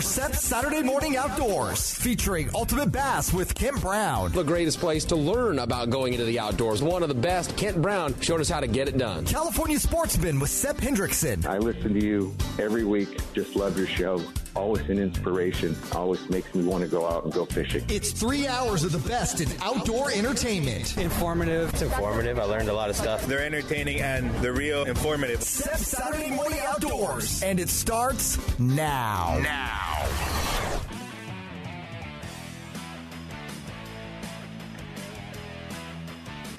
for Seth's Saturday Morning Outdoors, featuring Ultimate Bass with Kent Brown. The greatest place to learn about going into the outdoors. One of the best, Kent Brown, showed us how to get it done. California Sportsman with Seth Hendrickson. I listen to you every week. Just love your show. Always an inspiration. Always makes me want to go out and go fishing. It's three hours of the best in outdoor entertainment. Informative. It's informative. I learned a lot of stuff. They're entertaining and they're real informative. Seth's Saturday Morning Outdoors. And it starts now. Now.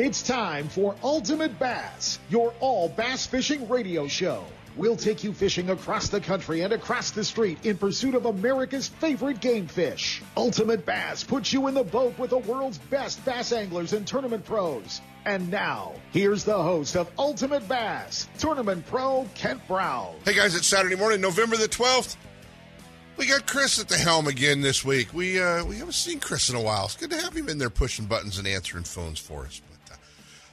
It's time for Ultimate Bass, your all bass fishing radio show. We'll take you fishing across the country and across the street in pursuit of America's favorite game fish. Ultimate Bass puts you in the boat with the world's best bass anglers and tournament pros. And now, here's the host of Ultimate Bass, Tournament Pro Kent Brown. Hey guys, it's Saturday morning, November the 12th. We got Chris at the helm again this week. We uh, we haven't seen Chris in a while. It's good to have him in there pushing buttons and answering phones for us.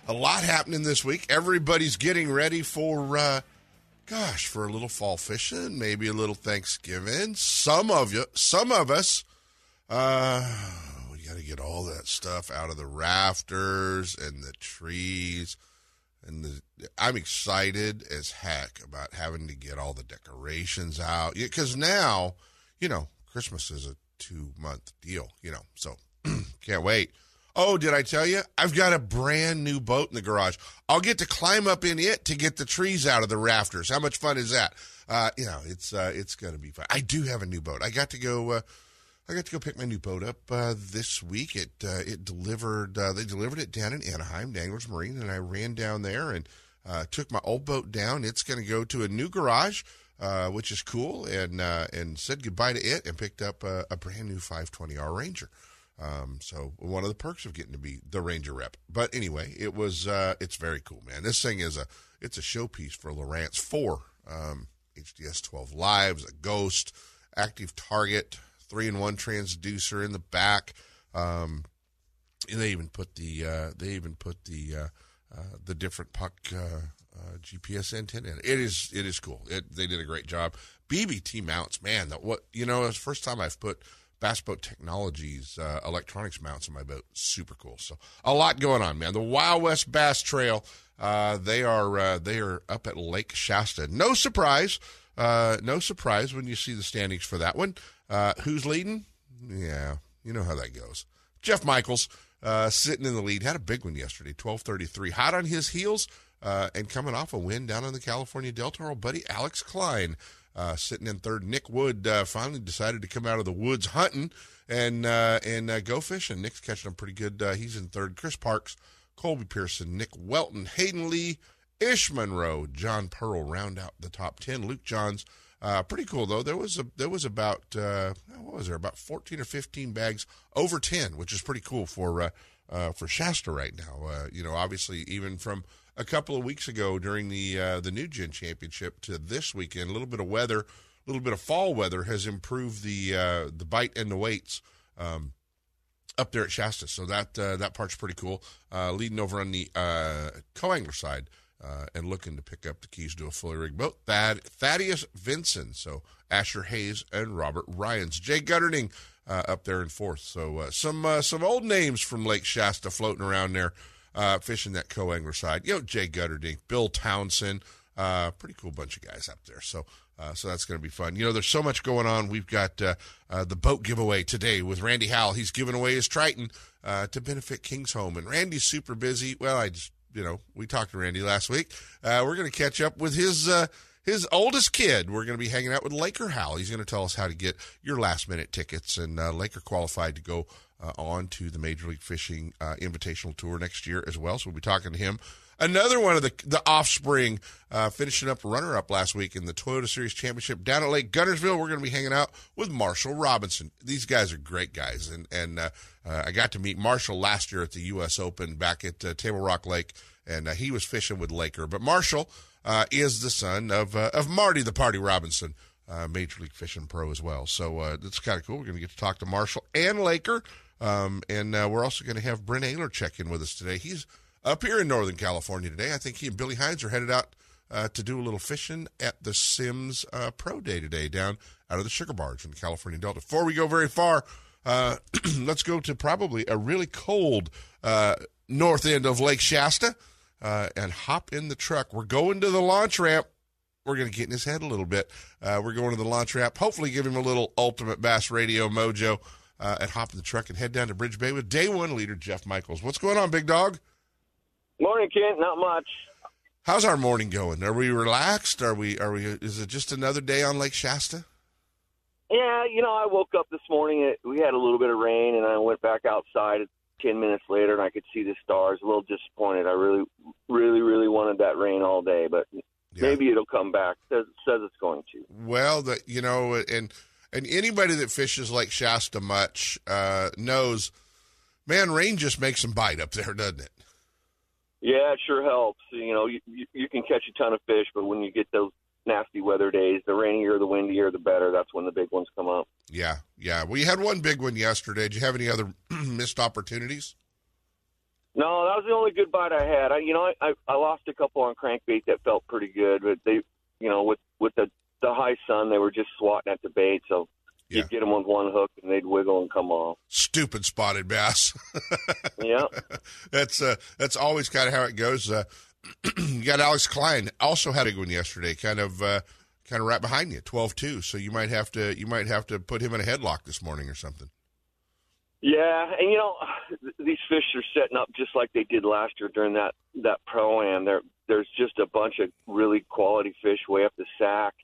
A lot happening this week. Everybody's getting ready for uh, gosh, for a little fall fishing, maybe a little Thanksgiving. Some of you, some of us, uh, we got to get all that stuff out of the rafters and the trees. And the, I'm excited as heck about having to get all the decorations out because now, you know, Christmas is a two month deal, you know, so can't wait. Oh, did I tell you? I've got a brand new boat in the garage. I'll get to climb up in it to get the trees out of the rafters. How much fun is that? Uh, you know, it's uh, it's going to be fun. I do have a new boat. I got to go. Uh, I got to go pick my new boat up uh, this week. It uh, it delivered. Uh, they delivered it down in Anaheim, Danglers Marine, and I ran down there and uh, took my old boat down. It's going to go to a new garage, uh, which is cool, and uh, and said goodbye to it and picked up a, a brand new 520R Ranger. Um, so one of the perks of getting to be the Ranger rep. But anyway, it was uh, it's very cool, man. This thing is a it's a showpiece for Lowrance four um, HDS 12 lives, a Ghost, active target, three in one transducer in the back. Um, they even put the uh, they even put the uh, uh, the different puck uh, uh, GPS antenna in. It is it is cool. It, they did a great job. BBT mounts, man. That what you know. It's the first time I've put Bass Boat Technologies uh, electronics mounts on my boat. Super cool. So a lot going on, man. The Wild West Bass Trail. Uh, they are uh, they are up at Lake Shasta. No surprise. Uh, no surprise when you see the standings for that one. Uh, who's leading? Yeah, you know how that goes. Jeff Michaels uh, sitting in the lead had a big one yesterday, twelve thirty three, hot on his heels, and coming off a win down in the California Delta. Our buddy Alex Klein uh, sitting in third. Nick Wood uh, finally decided to come out of the woods hunting and uh, and uh, go fishing. Nick's catching them pretty good. Uh, he's in third. Chris Parks, Colby Pearson, Nick Welton, Hayden Lee, Ish Monroe, John Pearl round out the top ten. Luke Johns. Uh, pretty cool though. There was a there was about what was there about fourteen or fifteen bags over ten, which is pretty cool for for Shasta right now. you know, obviously even from a couple of weeks ago during the uh, the New Gen Championship to this weekend. A little bit of weather, a little bit of fall weather has improved the uh, the bite and the weights um, up there at Shasta. So that uh, that part's pretty cool. Uh, leading over on the uh, co-angler side. Uh, and looking to pick up the keys to a fully rigged boat. Thad, Thaddeus Vinson, so Asher Hayes and Robert Ryans. Jay Gutterding up there in fourth. So some some old names from Lake Shasta floating around there uh, fishing that co-angler side. You know, Jay Gutterdink, Bill Townsend, uh, pretty cool bunch of guys up there. So, uh, so that's going to be fun. You know, there's so much going on. We've got uh, uh, the boat giveaway today with Randy Howell. He's giving away his Triton uh, to benefit King's Home, and Randy's super busy. Well, I just, you know, we talked to Randy last week. we're going to catch up with his his oldest kid. We're going to be hanging out with Laker Howell. He's going to tell us how to get your last minute tickets, and uh, Laker qualified to go uh, on to the Major League Fishing uh, Invitational Tour next year as well. So we'll be talking to him. Another one of the the offspring uh, finishing up runner up last week in the Toyota Series Championship down at Lake Guntersville. We're going to be hanging out with Marshall Robinson. These guys are great guys, and and uh, uh, I got to meet Marshall last year at the U.S. Open back at uh, Table Rock Lake, and he was fishing with Laker. But Marshall is the son of of Marty the Party Robinson. Major League Fishing Pro as well. So it's kind of cool. We're going to get to talk to Marshall and Laker. Um, and uh, we're also going to have Brent Ehrler check in with us today. He's up here in Northern California today. I think he and Billy Hines are headed out uh, to do a little fishing at the Simms uh, Pro Day today down out of the Sugar Barge in the California Delta. Before we go very far, uh, let's go to probably a really cold uh, north end of Lake Shasta uh, and hop in the truck. We're going to the launch ramp. We're going to get in his head a little bit. Uh, we're going to the launch ramp. Hopefully, give him a little Ultimate Bass Radio mojo uh, and hop in the truck and head down to Bridge Bay with day one leader Jeff Michaels. What's going on, big dog? Morning, Kent. Not much. How's our morning going? Are we relaxed? Are we? Are we? Is it just another day on Lake Shasta? Yeah, you know, I woke up this morning. It, we had a little bit of rain, and I went back outside. Ten minutes later, and I could see the stars. A little disappointed. I really, really, really wanted that rain all day, but Yeah. maybe it'll come back. Says says it's going to. Well, that you know, and and anybody that fishes Lake Shasta much uh, knows, man, rain just makes them bite up there, doesn't it? Yeah, it sure helps. You know, you, you, you can catch a ton of fish, but when you get those nasty weather days, the rainier, the windier, the better. That's when the big ones come up. Yeah, yeah. We had one big one yesterday. Did you have any other missed opportunities? No, that was the only good bite I had. I, you know, I, I, I lost a couple on crankbait that felt pretty good, but they, you know, with with the the high sun, they were just swatting at the bait, so Yeah. you'd get them with one hook and they'd wiggle and come off. Stupid spotted bass. Yeah, that's uh, that's always kind of how it goes. Uh, you got Alex Klein also had a good one yesterday, kind of uh, kind of right behind you, 12-2. So you might have to you might have to put him in a headlock this morning or something. yeah, and you know, these fish are setting up just like they did last year during that that pro am. There, there's just a bunch of really quality fish way up the sack.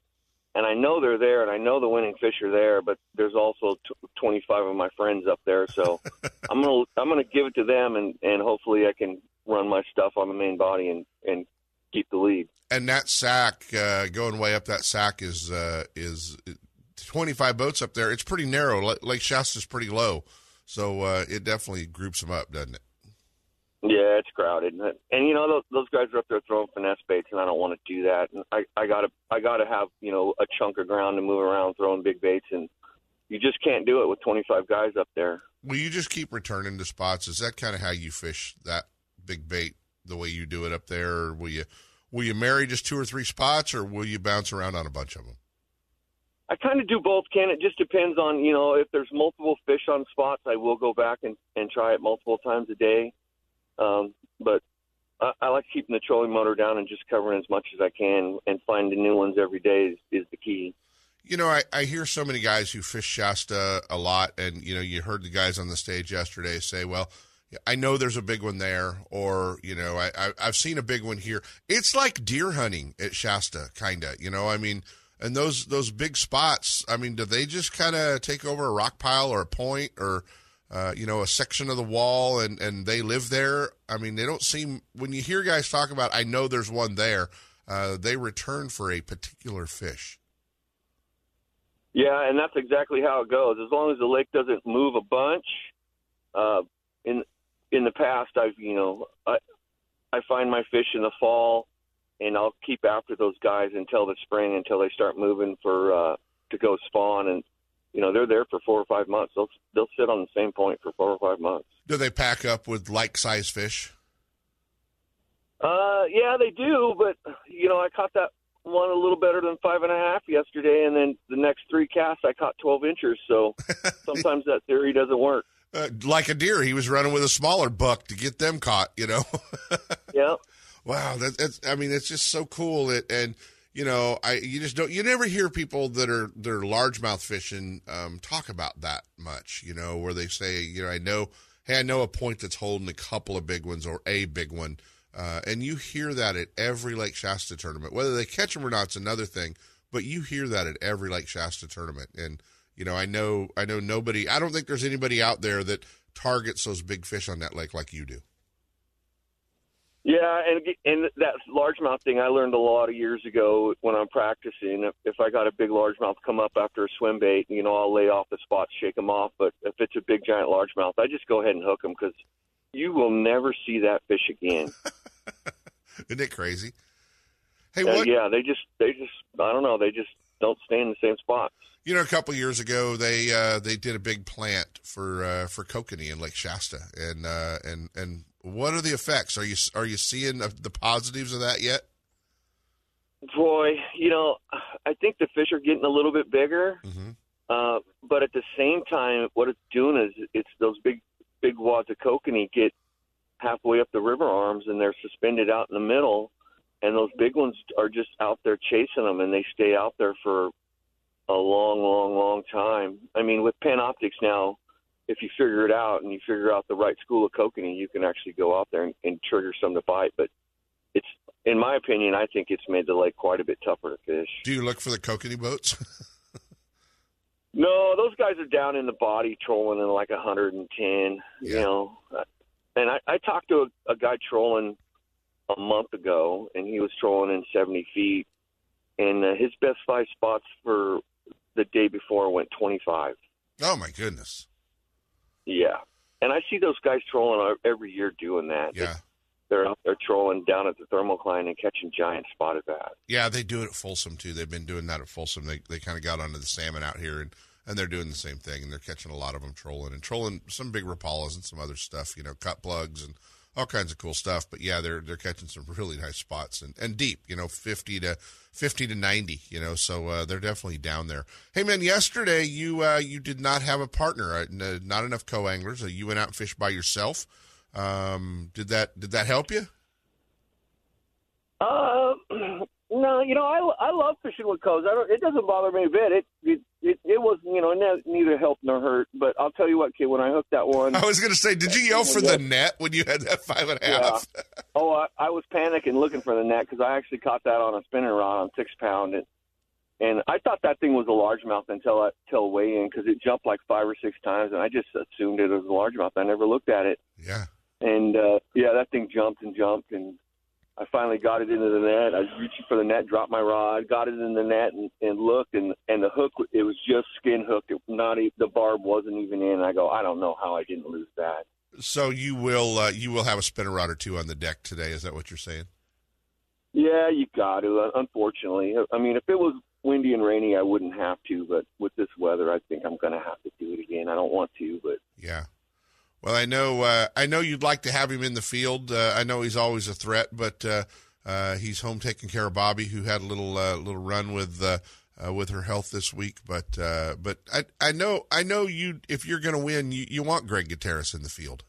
And I know they're there, and I know the winning fish are there, but there's also t- 25 of my friends up there, so I'm gonna I'm gonna give it to them, and and hopefully I can run my stuff on the main body and and keep the lead. And that sack uh, going way up that sack is uh, is 25 boats up there. It's pretty narrow. Lake- Lake Shasta's pretty low, so uh, it definitely groups them up, doesn't it? Yeah, it's crowded, and, and you know those, those guys are up there throwing finesse baits, and I don't want to do that. And I I gotta I gotta have you know a chunk of ground to move around throwing big baits, and you just can't do it with 25 guys up there. Will you just keep returning to spots? Is that kind of how you fish that big bait the way you do it up there, or will you will you marry just two or three spots, or will you bounce around on a bunch of them? I kind of do both, Ken. It just depends on, you know, if there's multiple fish on spots, I will go back and, and try it multiple times a day. Um, but I, I like keeping the trolling motor down and just covering as much as I can and finding new ones every day is, is the key. You know, I, I hear so many guys who fish Shasta a lot, and you know, you heard the guys on the stage yesterday say, "Well, I know there's a big one there," or you know, I, I I've seen a big one here. It's like deer hunting at Shasta, kind of. You know, I mean, and those those big spots. I mean, do they just kind of take over a rock pile or a point or uh, you know a section of the wall and and they live there? I mean, they don't seem when you hear guys talk about, I know there's one there. Uh, they return for a particular fish. Yeah, and that's exactly how it goes. As long as the lake doesn't move a bunch, uh, in in the past, I've you know I I find my fish in the fall, and I'll keep after those guys until the spring until they start moving for uh, to go spawn, and you know they're there for four or five months. They'll they'll sit on the same point for four or five months. Do they pack up with like size fish? Uh, yeah, they do, but you know I caught that one a little better than five and a half yesterday, and then the next three casts I caught twelve inches. So sometimes that theory doesn't work. Uh, like a deer, he was running with a smaller buck to get them caught. You know. Yeah. wow, that, that's. I mean, it's just so cool. It and you know, I you just don't. You never hear people that are that are largemouth fishing um, talk about that much. You know, where they say, you know, I know, hey, I know a point that's holding a couple of big ones or a big one. Uh, and you hear that at every Lake Shasta tournament. Whether they catch them or not, it's another thing. But you hear that at every Lake Shasta tournament. And you know, I know, I know nobody. I don't think there's anybody out there that targets those big fish on that lake like you do. Yeah, and and that largemouth thing I learned a lot of years ago when I'm practicing. If, if I got a big largemouth come up after a swim bait, you know, I'll lay off the spot, shake them off. But if it's a big giant largemouth, I just go ahead and hook them because you will never see that fish again. Isn't it crazy? Hey, Uh, what? yeah, they just they just I don't know, they just don't stay in the same spot. You know, a couple years ago, they uh, they did a big plant for uh, for kokanee in Lake Shasta, and uh, and and what are the effects? Are you are you seeing the positives of that yet? Boy, you know, I think the fish are getting a little bit bigger, Mm-hmm. uh, but at the same time, what it's doing is it's those big, big wads of kokanee get halfway up the river arms and they're suspended out in the middle, and those big ones are just out there chasing them, and they stay out there for a long, long, long time. I mean, with Panoptix now, if you figure it out and you figure out the right school of kokanee, you can actually go out there and, and trigger some to bite. But it's, in my opinion, I think it's made the lake quite a bit tougher to fish. Do you look for the kokanee boats? No, those guys are down in the body trolling in like 110. Yeah. You know, and I, I talked to a, a guy trolling a month ago, and he was trolling in 70 feet, and uh, his best five spots for the day before went 25. oh my goodness. Yeah, and I see those guys trolling every year doing that. Yeah. They're out there trolling down at the thermocline and catching giant spotted bass. Yeah, they do it at Folsom too. They've been doing that at Folsom. They they kind of got onto the salmon out here, and and they're doing the same thing, and they're catching a lot of them trolling and trolling some big rapalas and some other stuff, you know, cut plugs and all kinds of cool stuff. But yeah, they're they're catching some really nice spots and, and deep, you know, fifty to fifty to ninety, you know. So uh, they're definitely down there. Hey man, yesterday you uh, you did not have a partner, uh, not enough co anglers. Uh, you went out and fished by yourself. Um, did that did that help you? Uh, no, you know, I, I love fishing with codes. I don't. It doesn't bother me a bit. It it it, it was you know ne- neither help nor hurt. But I'll tell you what, kid. When I hooked that one, I was going to say, did you yell for the net when you had that five and a half? oh, I, I was panicking looking for the net because I actually caught that on a spinning rod on six pound, and and I thought that thing was a largemouth until I till weigh in because it jumped like five or six times, and I just assumed it was a largemouth. I never looked at it, Yeah. and uh, yeah, that thing jumped and jumped, and I finally got it into the net. I was reaching for the net, dropped my rod, got it in the net, and, and looked, and and the hook it was just skin hooked. It, not e the barb wasn't even in. I go, I don't know how I didn't lose that. So you will uh, you will have a spinner rod or two on the deck today. Is that what you're saying? Yeah, you got to. uh, Unfortunately, I mean, if it was windy and rainy, I wouldn't have to. But with this weather, I think I'm going to have to do it again. I don't want to, but Yeah. Well, I know uh, I know you'd like to have him in the field. Uh, I know he's always a threat, but uh, uh, he's home taking care of Bobby, who had a little uh, little run with uh, uh, with her health this week. But uh, but I I know I know you if you're going to win, you, you want Greg Gutierrez in the field.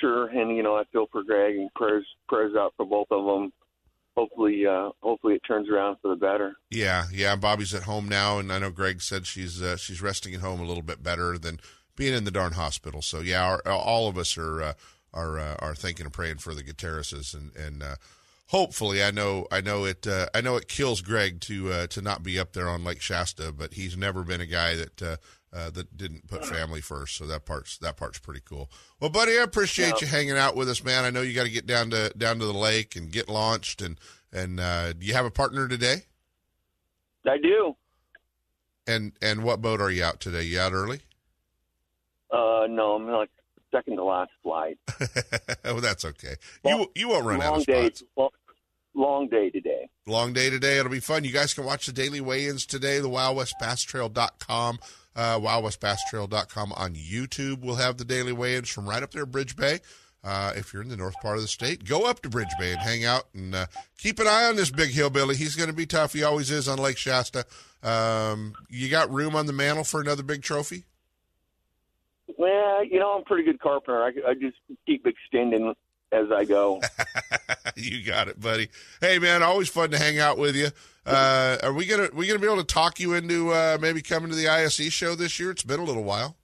sure. And you know, I feel for Greg and prayers prayers out for both of them. Hopefully, uh, hopefully it turns around for the better. Yeah, yeah. Bobby's at home now, and I know Greg said she's uh, she's resting at home a little bit better than being in the darn hospital. So yeah, our, all of us are uh, are uh, are thinking and praying for the Gutierrez's, and and uh, hopefully, I know I know it uh, I know it kills Greg to uh, to not be up there on Lake Shasta, but he's never been a guy that. Uh, uh, that didn't put family first, so that part's that part's pretty cool. Well, buddy, I appreciate you hanging out with us, man. I know you got to get down to down to the lake and get launched, and and uh, do you have a partner today? I do. And and what boat are you out today? You out early? Uh, no, I'm like second to last flight. oh, that's okay. Well, you you won't run out of day. spots. Long, long day today. Long day today. It'll be fun. You guys can watch the daily weigh-ins today. The WildWestBassTrail.com, uh, WildWestBassTrail.com on YouTube. We'll have the daily weigh-ins from right up there, Bridge Bay. Uh, if you're in the north part of the state, go up to Bridge Bay and hang out and uh, keep an eye on this big hillbilly. He's going to be tough. He always is on Lake Shasta. Um, you got room on the mantle for another big trophy? Well, you know, I'm a pretty good carpenter. I, I just keep extending as I go. you got it, buddy. Hey, man, always fun to hang out with you. Uh, are we gonna we gonna be able to talk you into uh, maybe coming to the ISE show this year? It's been a little while.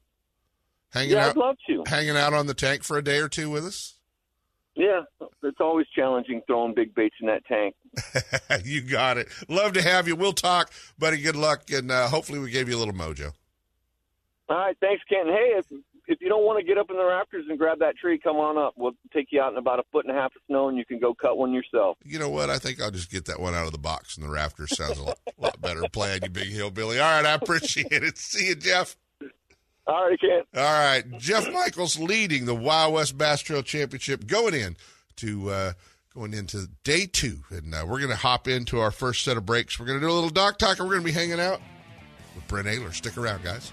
Hanging yeah, out, I'd love to. hanging out on the tank for a day or two with us. Yeah, it's always challenging throwing big baits in that tank. you got it. Love to have you. We'll talk, buddy. Good luck, and uh, hopefully we gave you a little mojo. All right, thanks, Kenton. Hey, if if you don't want to get up in the rafters and grab that tree, come on up. We'll take you out in about a foot and a half of snow, and you can go cut one yourself. You know what? I think I'll just get that one out of the box, and the rafters sounds a lot, lot better plan. You big hillbilly. All right, I appreciate it. See you, Jeff. All right, Kent. All right, Jeff Michaels leading the Wild West Bass Trail Championship, going in to uh, going into day two, and uh, we're going to hop into our first set of breaks. We're going to do a little dock talk, and we're going to be hanging out with Brent Ehrler. Stick around, guys.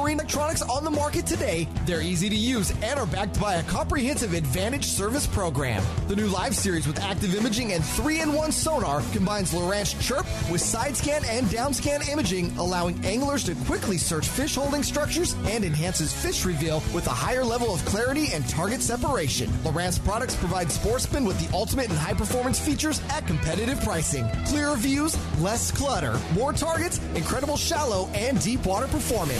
marine electronics on the market today. They're easy to use and are backed by a comprehensive Advantage service program. The new Live series with active imaging and 3 in 1 sonar combines Lowrance Chirp with side scan and down scan imaging, allowing anglers to quickly search fish holding structures and enhances fish reveal with a higher level of clarity and target separation. Lowrance products provide sportsmen with the ultimate and high performance features at competitive pricing. Clearer views, less clutter, more targets, incredible shallow and deep water performance.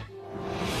you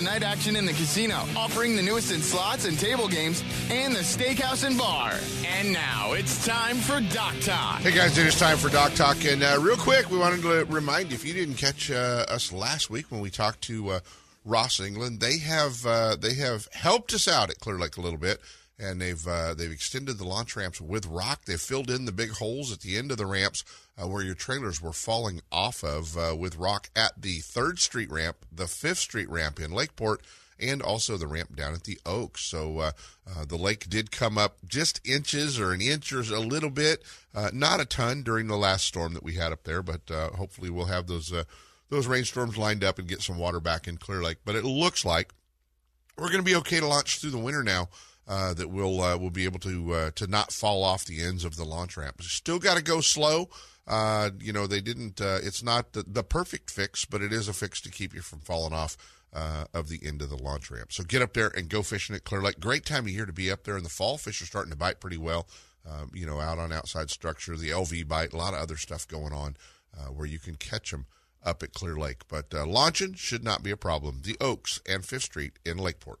night action in the casino, offering the newest in slots and table games, and the steakhouse and bar. And now it's time for Dock Talk. Hey guys, it is time for Dock Talk, and uh, real quick, we wanted to remind you if you didn't catch uh, us last week when we talked to uh, Ross England, they have uh, they have helped us out at Clear Lake a little bit, and they've uh, they've extended the launch ramps with rock. They've filled in the big holes at the end of the ramps uh, where your trailers were falling off of uh, with rock at the Third Street ramp, the Fifth Street ramp in Lakeport, and also the ramp down at the Oaks. So uh, uh, the lake did come up just inches or an inch or a little bit, uh, not a ton during the last storm that we had up there, but hopefully we'll have those those rainstorms lined up and get some water back in Clear Lake. But it looks like we're going to be okay to launch through the winter now. Uh, that we'll uh, we'll be able to uh, to not fall off the ends of the launch ramp. Still got to go slow. Uh, you know they didn't. Uh, it's not the, the perfect fix, but it is a fix to keep you from falling off of the end of the launch ramp. So get up there and go fishing at Clear Lake. Great time of year to be up there in the fall. Fish are starting to bite pretty well. Um, you know, out on outside structure, the LV bite, a lot of other stuff going on where you can catch them up at Clear Lake. But launching should not be a problem. The Oaks and Fifth Street in Lakeport.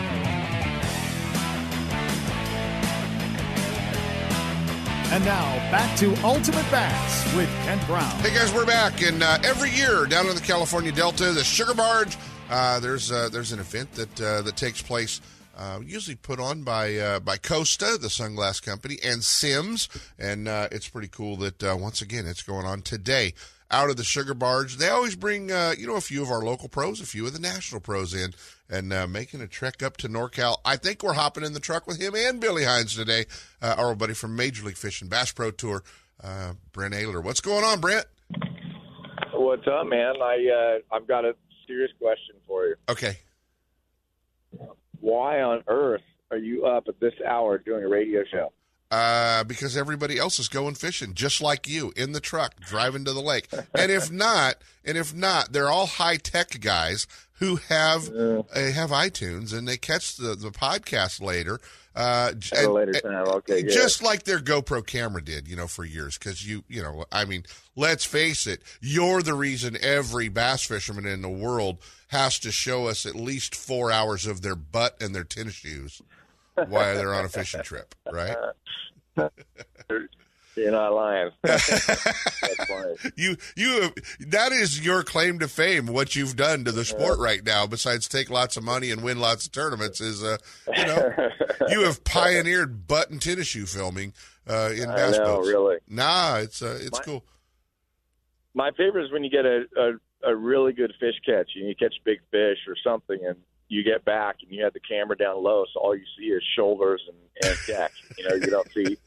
And now back to Ultimate Bass with Kent Brown. Hey guys, we're back, and uh, every year down in the California Delta, the Sugar Barge, uh, there's uh, there's an event that uh, that takes place. Uh, usually put on by uh, by Costa, the sunglass company, and Simms, and it's pretty cool that once again it's going on today out of the Sugar Barge. They always bring you know a few of our local pros, a few of the national pros in, and uh, making a trek up to NorCal. I think we're hopping in the truck with him and Billy Hines today, uh, our buddy from Major League Fishing Bass Pro Tour, uh, Brent Ehrler. What's going on, Brent? What's up, man? I uh, I've got a serious question for you. Okay. Why on earth are you up at this hour doing a radio show? Uh, because everybody else is going fishing, just like you, in the truck, driving to the lake. And if not, and if not, they're all high tech guys who have uh, have iTunes and they catch the, the podcast later. Uh, At a later time, okay. Just like their GoPro camera did, you know, for years. Because you, you know, I mean, let's face it, you're the reason every bass fisherman in the world has to show us at least four hours of their butt and their tennis shoes while they're on a fishing trip, right? You're not lying. you you have, that is your claim to fame. What you've done to the sport right now, besides take lots of money and win lots of tournaments, is uh, you know you have pioneered butt and tennis shoe filming uh, in boats. Really? Nah, it's uh, it's My- cool. My favorite is when you get a, a a really good fish catch and you catch big fish or something, and you get back and you have the camera down low, so all you see is shoulders and, and deck. you know, you don't see.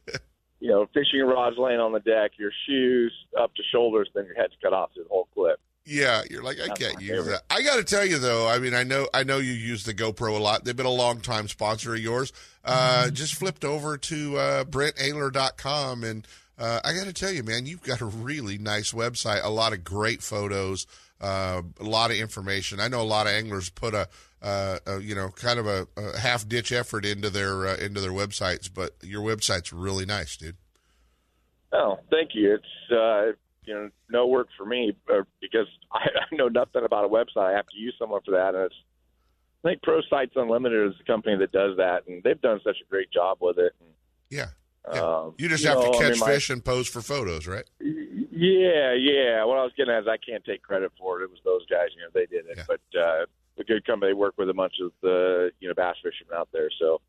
You know, fishing rods laying on the deck, your shoes up to shoulders, then your head's cut off to the whole clip. Yeah, you're like I That's can't use favorite. that. I got to tell you though, I mean, I know I know you use the GoPro a lot. They've been a long time sponsor of yours. Uh, just flipped over to uh, BrentEhrler.com and uh, I got to tell you, man, you've got a really nice website. A lot of great photos, uh, a lot of information. I know a lot of anglers put a, uh, a you know, kind of a, a half ditch effort into their uh, into their websites, but your website's really nice, dude. Oh, thank you. It's uh, you know no work for me uh, because I, I know nothing about a website. I have to use someone for that, and it's I think Pro Sites Unlimited is the company that does that, and they've done such a great job with it. Yeah. Um, You just have know, to I catch mean, my- fish and pose for photos, right? Yeah, yeah. What I was getting at is I can't take credit for it. It was those guys, you know, they did it. But uh, a good company. They work with a bunch of the you know bass fishermen out there. So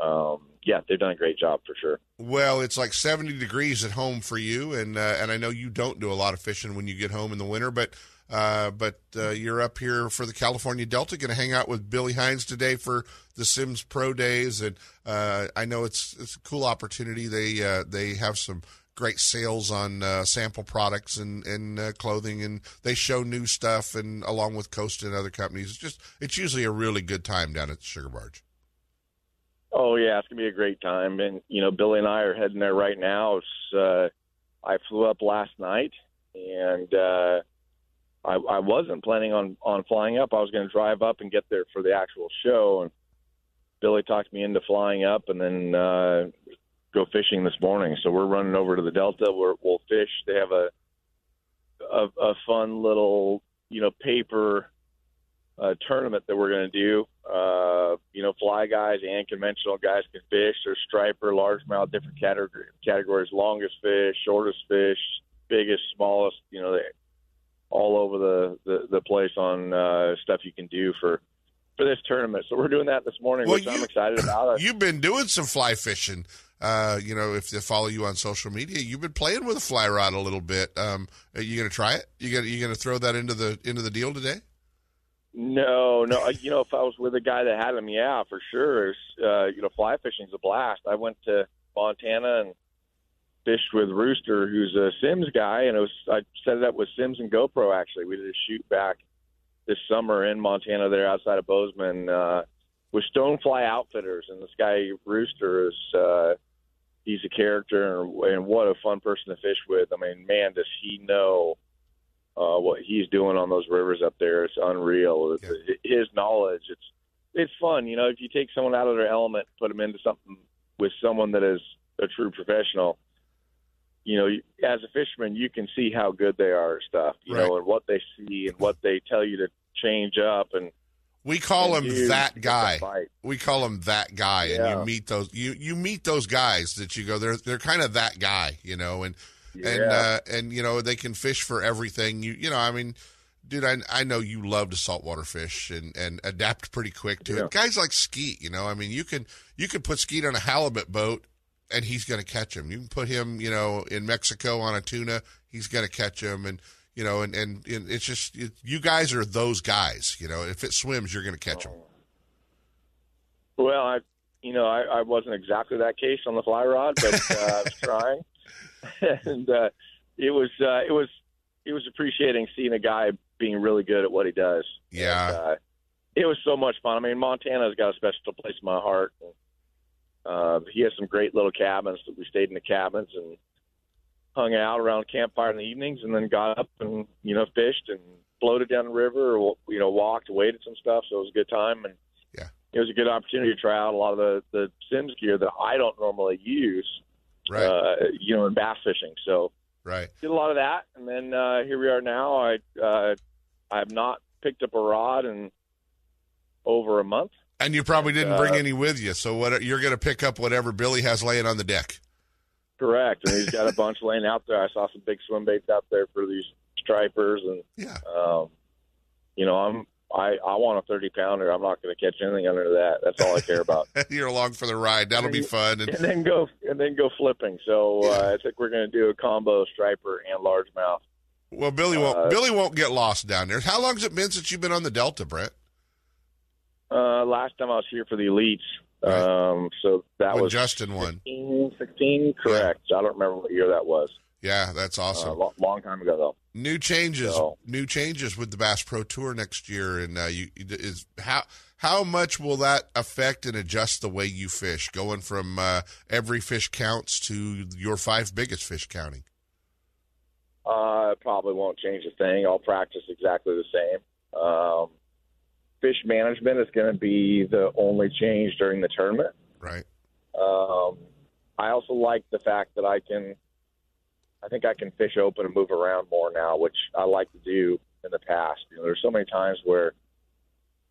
um, yeah, they've done a great job for sure. Well, it's like 70 degrees at home for you, and uh, and I know you don't do a lot of fishing when you get home in the winter, but uh, but uh, you're up here for the California Delta, going to hang out with Billy Hines today for the Simms Pro Days, and uh, I know it's it's a cool opportunity. They uh, they have some great sales on uh, sample products and and uh, clothing, and they show new stuff, and along with Costa and other companies, it's just it's usually a really good time down at the Sugar Barge. Oh yeah, it's gonna be a great time, and you know Billy and I are heading there right now. Uh, I flew up last night, and uh, I, I wasn't planning on on flying up. I was going to drive up and get there for the actual show, and Billy talked me into flying up, and then uh, go fishing this morning. So we're running over to the Delta. We're, we'll fish. They have a a, a fun little you know paper uh, tournament that we're going to do. Uh, you know, fly guys and conventional guys can fish. There's striper, largemouth, different category, categories: longest fish, shortest fish, biggest, smallest. You know, they all over the the, the place on uh, stuff you can do for for this tournament. So we're doing that this morning, Well, which I'm excited about. You've been doing some fly fishing. Uh, you know, if they follow you on social media, you've been playing with a fly rod a little bit. Um, are you going to try it? You going you going to throw that into the into the deal today? No, no. uh, You know, if I was with a guy that had them, yeah, for sure. Uh, you know, fly fishing's a blast. I went to Montana and fished with Rooster, who's a Simms guy, and it was I set it up with Simms and GoPro. Actually, we did a shoot back this summer in Montana, there outside of Bozeman, uh, with Stonefly Outfitters, and this guy Rooster is. Uh, He's a character, and, what a fun person to fish with. I mean, man, does he know uh, what he's doing on those rivers up there. It's unreal. His knowledge, it's it's fun. You know, if you take someone out of their element, put them into something with someone that is a true professional. You know, as a fisherman, you can see how good they are at stuff. You know, and what they see and what they tell you to change up and. We call and him that guy. We call him that guy, and you meet those you you meet those guys that you go they're they're kind of that guy, you know, and and uh, and you know they can fish for everything. You you know, I mean, dude, I I know you love to saltwater fish and and adapt pretty quick to Yeah. it. Guys like Skeet, you know, I mean, you can you can put Skeet on a halibut boat and he's going to catch him. You can put him, you know, in Mexico on a tuna, he's going to catch him, and you know, and and, and it's just it, you guys are those guys. You know, if it swims, you're going to catch him. Well, I, you know, I, I wasn't exactly that case on the fly rod, but uh, I was trying, and uh, it was uh, it was it was appreciating seeing a guy being really good at what he does. Yeah. And, uh, it was so much fun. I mean, Montana's got a special place in my heart. And, uh, he has some great little cabins that we stayed in the cabins and hung out around campfire in the evenings, and then got up and you know fished and floated down the river, or you know walked, waded some stuff. So it was a good time, and yeah, it was a good opportunity to try out a lot of the the Simms gear that I don't normally use. Right. Uh, you know, in bass fishing. So Right. did a lot of that, and then uh, here we are now. I uh, I have not picked up a rod in over a month. And you probably didn't bring Uh, any with you, so what you're going to pick up whatever Billy has laying on the deck. Correct, and he's got a bunch laying out there. I saw some big swim baits out there for these stripers, and yeah, um, you know, I'm I I want a thirty pounder. I'm not going to catch anything under that. That's all I care about. you're along for the ride. That'll be fun. And, and then go and then go flipping. So uh, I think we're going to do a combo striper and largemouth. well, Billy won't uh, Billy won't get lost down there. How long has it been since you've been on the Delta, Brent? Uh, last time I was here for the elites, um, so that When was Justin won. 15, 16, correct. I don't remember what year that was. Yeah, that's Uh, awesome. lo- long time ago though. New changes, So- new changes with the Bass Pro Tour next year, and uh, you is how how much will that affect and adjust the way you fish, going from uh, every fish counts to your five biggest fish counting? Uh, it probably won't change a thing. I'll practice exactly the same. Um, fish management is going to be the only change during the tournament. Right. Um, I also like the fact that I can, I think I can fish open and move around more now, which I like to do in the past. You know, there's so many times where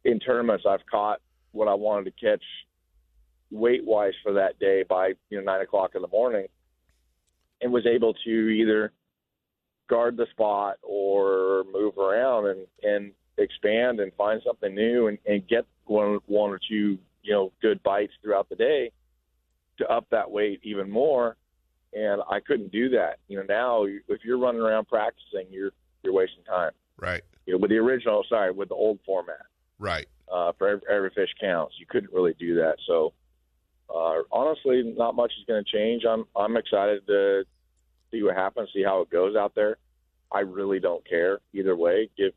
in tournaments I've caught what I wanted to catch weight wise for that day by you know nine o'clock in the morning, and was able to either guard the spot or move around and and and find something new and, and get one one or two you know good bites throughout the day to up that weight even more. And I couldn't do that. You know, now if you're running around practicing, you're you're wasting time. Right. You know, with the original, sorry, with the old format, Right. uh, for every, every fish counts, you couldn't really do that. So, uh, honestly, not much is going to change. I'm I'm excited to see what happens, see how it goes out there. I really don't care either way. Give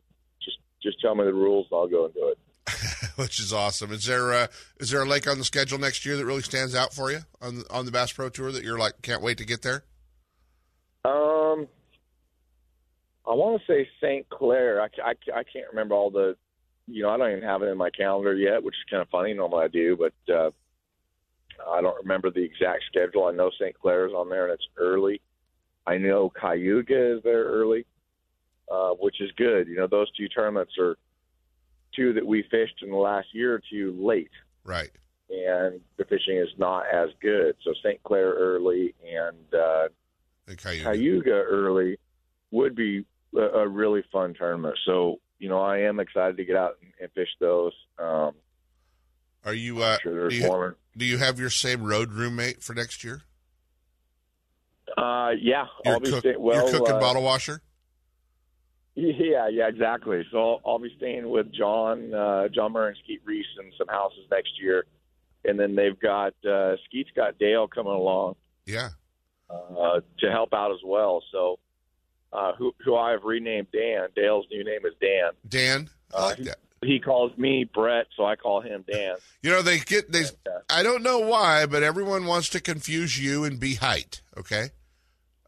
just tell me the rules, and I'll go and do it. which is awesome. Is there uh, is there a lake on the schedule next year that really stands out for you on on the Bass Pro Tour that you're like can't wait to get there? Um, I want to say St. Clair. I, I, I can't remember all the, you know, I don't even have it in my calendar yet, which is kind of funny. Normally I do, but uh, I don't remember the exact schedule. I know St. Clair is on there and it's early. I know Cayuga is there early, uh, which is good. You know, those two tournaments are two that we fished in the last year or two late Right. and the fishing is not as good. So St. Clair early and uh, And Cayuga. Cayuga early would be a, a really fun tournament. So you know, I am excited to get out and, and fish those. Um, Are you? Uh, sure do, you do you have your same road roommate for next year? Uh, yeah, Your, I'll be cook, stay- well, your cook and uh, bottle washer. Yeah, yeah, exactly. So I'll, I'll be staying with John, uh, John Murray and Skeet Reese in some houses next year, and then they've got uh, Skeet's got Dale coming along Yeah. uh, to help out as well. So uh, who who I have renamed Dan. Dale's new name is Dan. Dan, I like he, that. he calls me Brett, so I call him Dan. You know they get they. I don't know why, but everyone wants to confuse you and be height. Okay.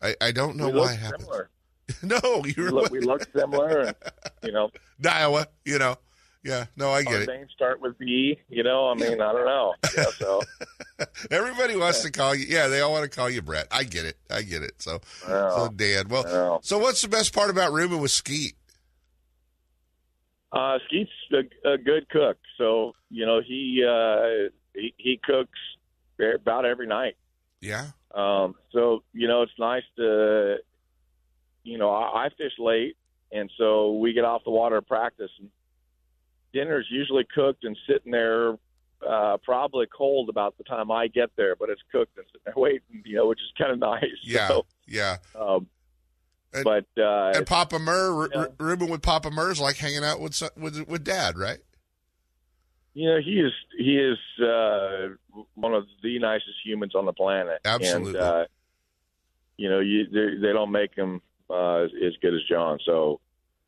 I, I don't know why it happens. similar. No, We you're look, we look similar, and you know, Iowa. You know. Yeah. No, I get our it. names start with B. You know, I mean, I don't know. Yeah, so Everybody wants to call you. Yeah, they all want to call you Brett. I get it. I get it. So, Well, so Dan. Well, well. so what's the best part about rooming with Skeet? Uh, Skeet's a, a good cook, so you know he uh, he, he cooks about every night. Yeah. Um, so you know it's nice to, you know, I, I fish late, and so we get off the water to practice. And dinner's usually cooked and sitting there, uh, probably cold about the time I get there, but it's cooked and sitting there waiting, you know, which is kind of nice. Yeah. So, Yeah. um, And- but uh, And Papa Murr, Yeah. r- rooming with Papa Murr Murr's like hanging out with with with Dad, right? you know, he is he is uh, one of the nicest humans on the planet. Absolutely. And, uh, you know, you they, they don't make him uh, as, as good as John. So,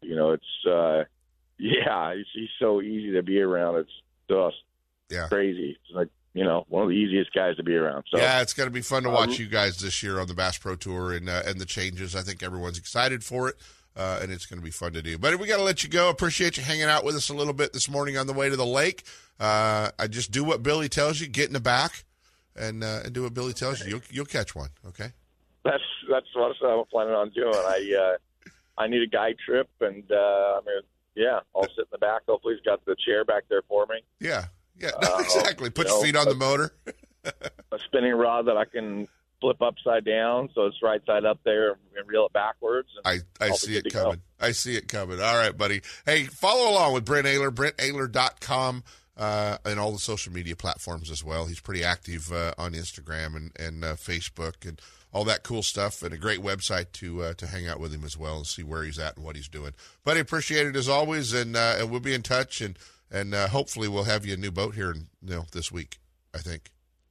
you know, it's uh, yeah, he's, he's so easy to be around. It's just Yeah. crazy. It's like you know, one of the easiest guys to be around. So yeah, it's going to be fun to Um, watch you guys this year on the Bass Pro Tour and uh, and the changes. I think everyone's excited for it, uh, and it's going to be fun to do. But we got to let you go. Appreciate you hanging out with us a little bit this morning on the way to the lake. Uh, I just do what Billy tells you, get in the back, and uh, and do what Billy tells you. You'll you'll catch one. Okay. That's that's what I'm planning on doing. I uh, I need a guide trip, and uh, I mean, yeah, I'll sit in the back. Hopefully, he's got the chair back there for me. Yeah. Yeah. Uh, exactly. Put you your know, feet on the motor. a spinning rod that I can flip upside down so it's right side up there and reel it backwards. And I, I see it to go. coming. I see it coming. All right, buddy. Hey, follow along with Brent Ehrler, BrentEhrler.com, uh, and all the social media platforms as well. He's pretty active uh, on Instagram and, and uh, Facebook and all that cool stuff, and a great website to uh, to hang out with him as well and see where he's at and what he's doing. Buddy, appreciate it as always, and uh, and we'll be in touch, and and uh, hopefully we'll have you a new boat here, you know, this week. I think.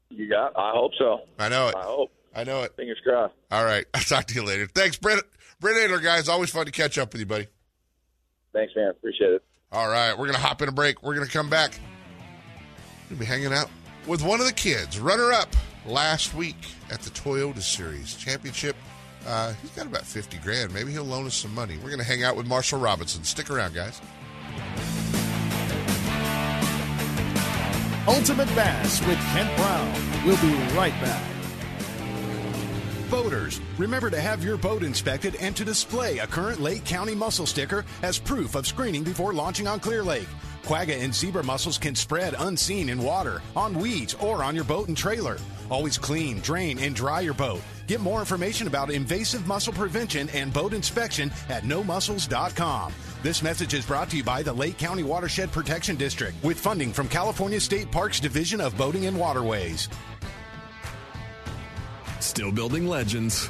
You got? I hope so. I know it. I hope. I know it. Fingers crossed. All right. I'll talk to you later. Thanks, Brent. Brent Ehrler, guys. Always fun to catch up with you, buddy. Thanks, man. Appreciate it. All right, we're going to hop in a break. We're going to come back. We'll be hanging out with one of the kids, runner up last week at the Toyota Series Championship. Uh, he's got about 50 grand. Maybe he'll loan us some money. We're going to hang out with Marshall Robinson. Stick around, guys. Ultimate Bass with Kent Brown. We'll be right back. Boaters, remember to have your boat inspected and to display a current Lake County mussel sticker as proof of screening before launching on Clear Lake. Quagga and zebra mussels can spread unseen in water, on weeds, or on your boat and trailer. Always clean, drain, and dry your boat. Get more information about invasive mussel prevention and boat inspection at nomussels.com. This message is brought to you by the Lake County Watershed Protection District with funding from California State Parks Division of Boating and Waterways. Still building legends,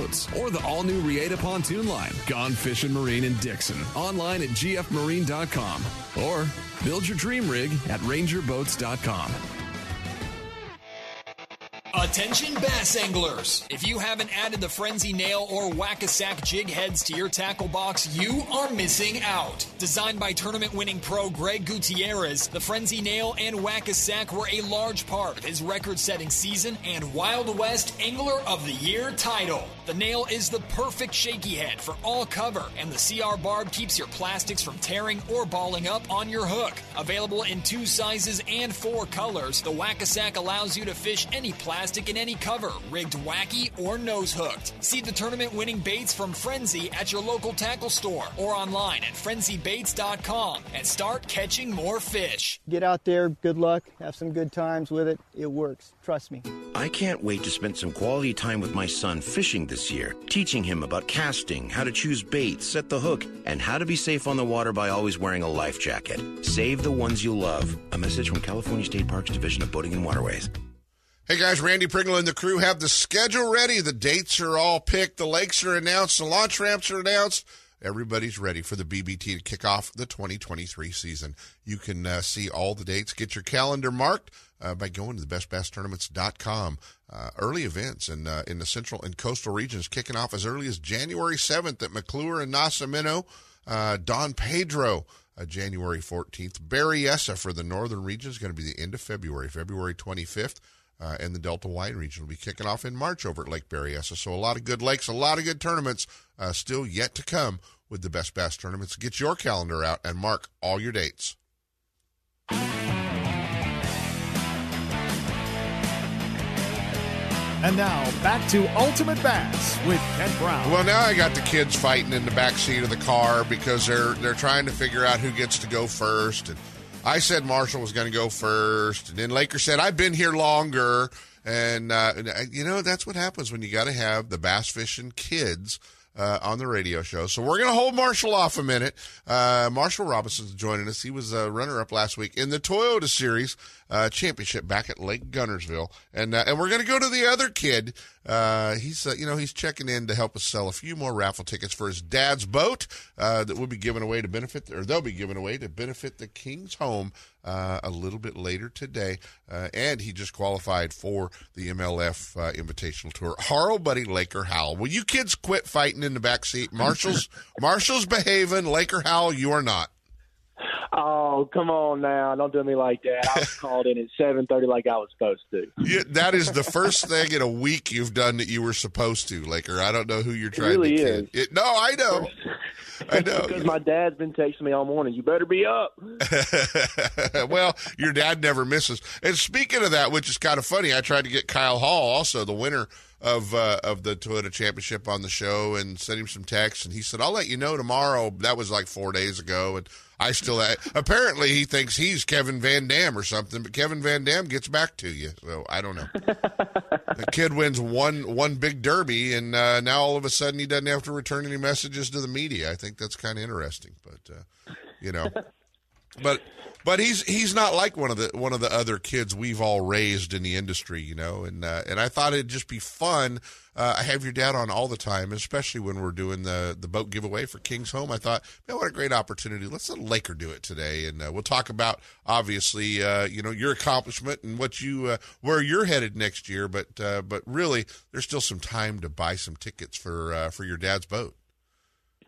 or the all new Reata pontoon line, Gone Fishing Marine in Dixon, online at gfmarine.com, or build your dream rig at rangerboats.com. Attention bass anglers! If you haven't added the Frenzy Nail or Whack-A-Sack jig heads to your tackle box, you are missing out. Designed by tournament winning pro Greg Gutierrez, the Frenzy Nail and Whack-A-Sack were a large part of his record setting season and Wild West Angler of the Year title. The nail is the perfect shaky head for all cover, and the CR barb keeps your plastics from tearing or balling up on your hook. Available in two sizes and four colors, the Whack-A-Sack allows you to fish any plastic in any cover, rigged wacky or nose hooked. See the tournament winning baits from Frenzy at your local tackle store or online at frenzybaits.com and start catching more fish. Get out there, good luck, have some good times with it. It works. Trust me. I can't wait to spend some quality time with my son fishing this year, teaching him about casting, how to choose bait, set the hook, and how to be safe on the water by always wearing a life jacket. Save the ones you love. A message from California State Parks Division of Boating and Waterways. Hey guys, Randy Pringle and the crew have the schedule ready. The dates are all picked. The lakes are announced. The launch ramps are announced. Everybody's ready for the BBT to kick off the 2023 season. You can uh, see all the dates. Get your calendar marked uh, by going to the bestbasstournaments.com. Uh, early events in, uh, in the central and coastal regions kicking off as early as January 7th at McClure and Nacimiento. Uh, Don Pedro, uh, January 14th. Berryessa for the northern region is going to be the end of February, February 25th. Uh, and the Delta Wine region will be kicking off in March over at Lake Berryessa. So a lot of good lakes, a lot of good tournaments uh, still yet to come with the Best Bass tournaments. Get your calendar out and mark all your dates. And now back to Ultimate Bass with Kent Brown. Well, now I got the kids fighting in the back seat of the car because they're they're trying to figure out who gets to go first. And I said Marshall was going to go first, and then Laker said I've been here longer. And uh, you know that's what happens when you got to have the bass fishing kids uh, on the radio show. So we're going to hold Marshall off a minute. Uh, Marshall Robinson's joining us. He was a runner-up last week in the Toyota Series uh, Championship back at Lake Guntersville, and uh, and we're going to go to the other kid. Uh, he's uh, you know he's checking in to help us sell a few more raffle tickets for his dad's boat that will be given away to benefit, or they'll be given away to benefit the King's Home uh, a little bit later today. Uh, and he just qualified for the MLF uh, Invitational Tour. Harl Buddy Laker Howell. Will you kids quit fighting in the back seat? Marshall's Marshall's behaving. Laker Howell, you are not. Oh, come on now. Don't do me like that. I was called in at 7.30 like I was supposed to. Yeah, that is the first thing in a week you've done that you were supposed to, Laker. I don't know who you're trying it really to is. kid. It, no, I know. I know. because my dad's been texting me all morning. You better be up. well, your dad never misses. And speaking of that, which is kind of funny, I tried to get Kyle Hall, also the winner of uh, of the Toyota Championship, on the show and sent him some texts, and he said, "I'll let you know tomorrow." That was like four days ago, and I still apparently he thinks he's Kevin Van Dam or something, but Kevin Van Dam gets back to you, so I don't know. the kid wins one one big derby, and uh, now all of a sudden he doesn't have to return any messages to the media. I think that's kind of interesting, but uh, you know, but but he's he's not like one of the one of the other kids we've all raised in the industry, you know. And uh, and I thought it'd just be fun. Uh, I have your dad on all the time, especially when we're doing the the boat giveaway for King's Home. I thought, man, what a great opportunity! Let's let Laker do it today, and uh, we'll talk about obviously, uh, you know, your accomplishment and what you uh, where you're headed next year. But uh, but really, there's still some time to buy some tickets for for your dad's boat.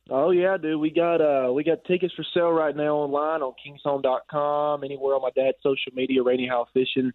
Oh yeah, dude. We got uh we got tickets for sale right now online on kingshome.com, anywhere on my dad's social media, Randy Howell Fishing.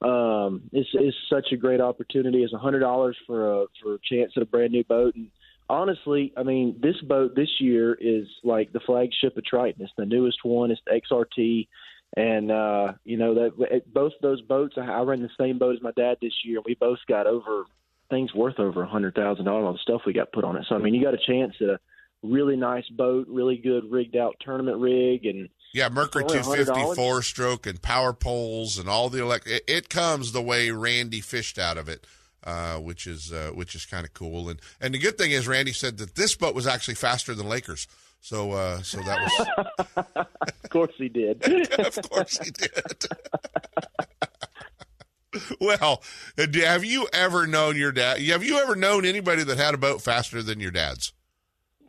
Um it's it's such a great opportunity. It's a hundred dollars for a for a chance at a brand new boat and honestly, I mean, this boat this year is like the flagship of Triton. It's the newest one, it's the XRT. And uh, you know, that both those boats I ran the same boat as my dad this year. We both got over things worth over a hundred thousand dollars on the stuff we got put on it. So I mean you got a chance a really nice boat, really good rigged out tournament rig, and yeah, Mercury 250 $100. four stroke and power poles and all the elect. It, it comes the way Randy fished out of it, uh, which is uh, which is kind of cool. And and the good thing is Randy said that this boat was actually faster than Lakers. So uh, so that was. of course he did. of course he did. well, uh, have you ever known your dad? Have you ever known anybody that had a boat faster than your dad's?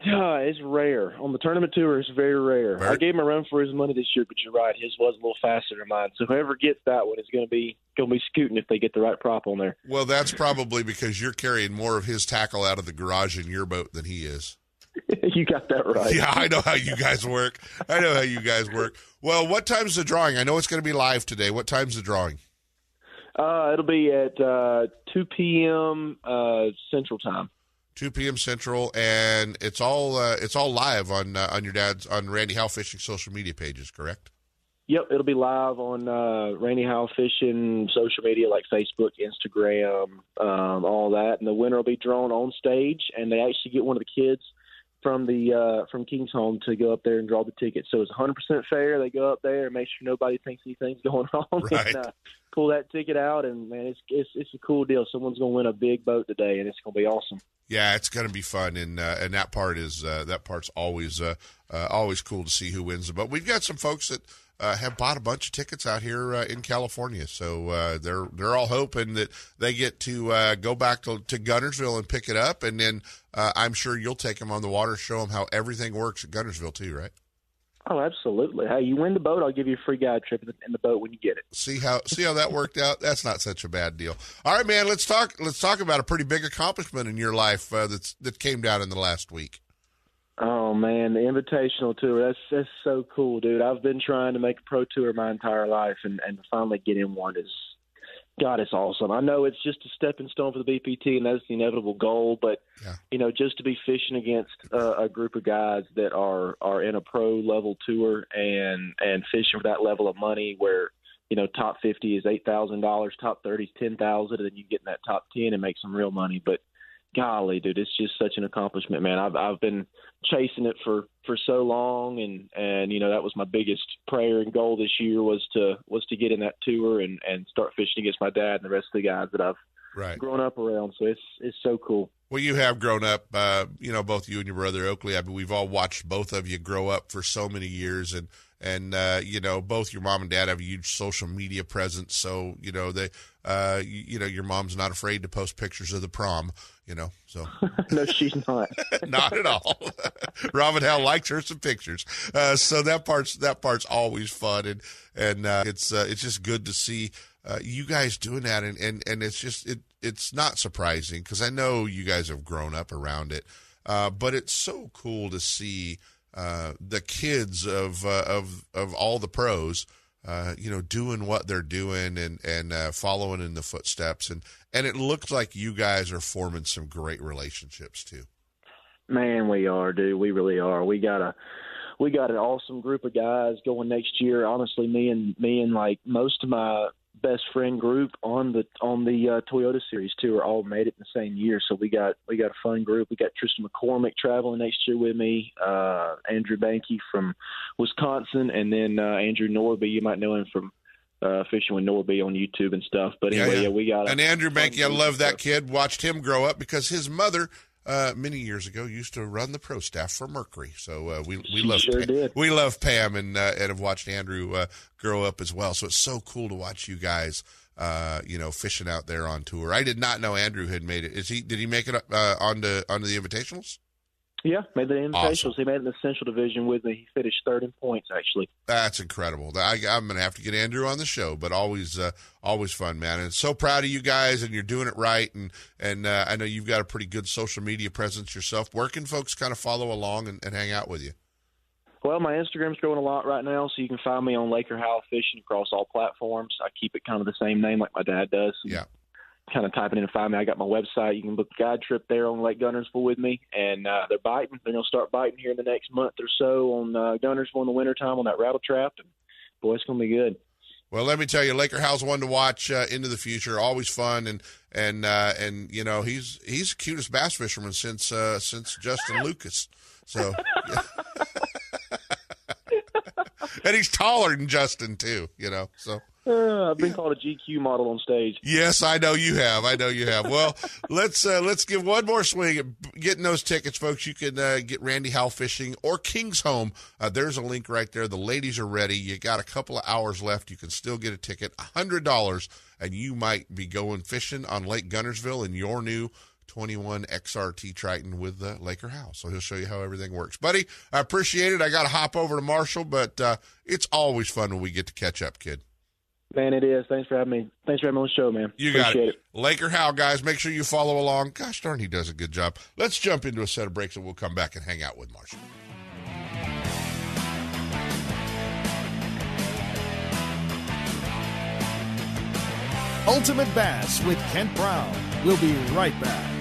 Yeah, it's rare on the tournament tour. It's very rare. Very- I gave him a run for his money this year, but you're right. His was a little faster than mine. So whoever gets that one is going to be going to be scooting if they get the right prop on there. Well, that's probably because you're carrying more of his tackle out of the garage in your boat than he is. you got that right. Yeah, I know how you guys work. I know how you guys work. Well, what time's the drawing? I know it's going to be live today. What time's the drawing? Uh, it'll be at uh, 2 p.m. Uh, Central Time. 2 p.m. Central, and it's all uh, it's all live on uh, on your dad's on Randy Howell Fishing social media pages, correct? Yep, it'll be live on uh, Randy Howell Fishing social media like Facebook, Instagram, um, all that. And the winner will be drawn on stage, and they actually get one of the kids from the uh, from King's Home to go up there and draw the ticket. So it's 100% fair. They go up there and make sure nobody thinks anything's going on, Right. and uh, pull that ticket out. And man, it's it's it's a cool deal. Someone's going to win a big boat today, and it's going to be awesome. Yeah, it's going to be fun, and uh, and that part is uh, that part's always uh, uh, always cool to see who wins. But we've got some folks that uh, have bought a bunch of tickets out here uh, in California, so uh, they're they're all hoping that they get to uh, go back to, to Guntersville and pick it up, and then uh, I'm sure you'll take them on the water, show them how everything works at Guntersville too, right? Oh, absolutely. Hey, you win the boat, I'll give you a free guide trip in the, boat when you get it. See how see how that worked out. That's not such a bad deal. All right, man. Let's talk. Let's talk about a pretty big accomplishment in your life uh, that's that came down in the last week. Oh man, the invitational tour, that's that's so cool, dude. I've been trying to make a pro tour my entire life and, and finally get in one is God, it's awesome. I know it's just a stepping stone for the BPT and that's the inevitable goal, but yeah. you know, just to be fishing against uh, a group of guys that are are in a pro level tour and and fishing for that level of money where you know, top fifty is eight thousand dollars, top thirty is ten thousand, and then you get in that top ten and make some real money. But golly, dude, it's just such an accomplishment, man. I've I've been chasing it for for so long, and and you know that was my biggest prayer and goal this year was to was to get in that tour and and start fishing against my dad and the rest of the guys that I've Right. grown up around. So it's it's so cool. Well, you have grown up, uh, you know, both you and your brother Oakley. I mean, we've all watched both of you grow up for so many years, and and uh, you know, both your mom and dad have a huge social media presence. So you know, they, uh, you, you know, your mom's not afraid to post pictures of the prom. You know, so no, she's not. not at all. Robin Howell likes her some pictures, uh, so that part's that part's always fun, and and uh, it's uh, it's just good to see uh, you guys doing that, and and and it's just it it's not surprising because I know you guys have grown up around it, uh, but it's so cool to see uh, the kids of uh, of of all the pros. Uh, you know, doing what they're doing and and uh, following in the footsteps, and and it looks like you guys are forming some great relationships too. Man, we are, dude. We really are. We got a we got an awesome group of guys going next year. Honestly, me and me and like most of my best friend group on the on the uh, Toyota Series tour all made it in the same year. So we got we got a fun group. We got Tristan McCormick traveling next year with me, uh, Andrew Banky from Wisconsin, and then uh, Andrew Norby. You might know him from uh, fishing with Norby on YouTube and stuff. But anyway, yeah, we got and Andrew Banky. I love that stuff. kid. Watched him grow up because his mother. Uh, many years ago, used to run the pro staff for Mercury, so uh, we we love sure did. we love Pam and uh, and have watched Andrew uh, grow up as well. So it's so cool to watch you guys, uh, you know, fishing out there on tour. I did not know Andrew had made it. Is he? Did he make it uh, onto onto the invitationals? Yeah, made the invitationals. Awesome. He made an essential Division with me. He finished third in points actually. That's incredible. I, I'm going to have to get Andrew on the show, but always, uh, always fun, man. And so proud of you guys, and you're doing it right. And and uh, I know you've got a pretty good social media presence yourself. Where can folks kind of follow along and, and hang out with you? Well, my Instagram's growing a lot right now, so you can find me on Laker Howell Fishing across all platforms. I keep it kind of the same name like my dad does. Yeah. Kind of typing it in and find me. I got my website. You can book a guide trip there on Lake Guntersville with me, and uh, they're biting. They're going to start biting here in the next month or so on uh, Guntersville in the wintertime on that rattle trap. And boy, it's going to be good. Well, let me tell you, Laker Howell's one to watch uh, into the future. Always fun, and and uh, and you know he's he's the cutest bass fisherman since uh, since Justin Lucas. So, and he's taller than Justin too. You know, so. Uh, I've been called a GQ model on stage. Yes, I know you have. I know you have. Well, let's uh, let's give one more swing at getting those tickets, folks. You can uh, get Randy Howell Fishing or King's Home. Uh, there's a link right there. The ladies are ready. You got a couple of hours left. You can still get a ticket, hundred dollars, and you might be going fishing on Lake Guntersville in your new 21 XRT Triton with uh, Laker Howell. So he'll show you how everything works. Buddy, I appreciate it. I got to hop over to Marshall, but uh, it's always fun when we get to catch up, kid. Man, it is. Thanks for having me. Thanks for having me on the show, man. You got it. it. Laker Howell, guys, make sure you follow along. Gosh darn, he does a good job. Let's jump into a set of breaks and we'll come back and hang out with Marshall. Ultimate Bass with Kent Brown. We'll be right back.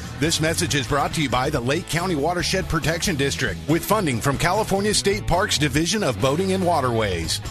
This message is brought to you by the Lake County Watershed Protection District with funding from California State Parks Division of Boating and Waterways.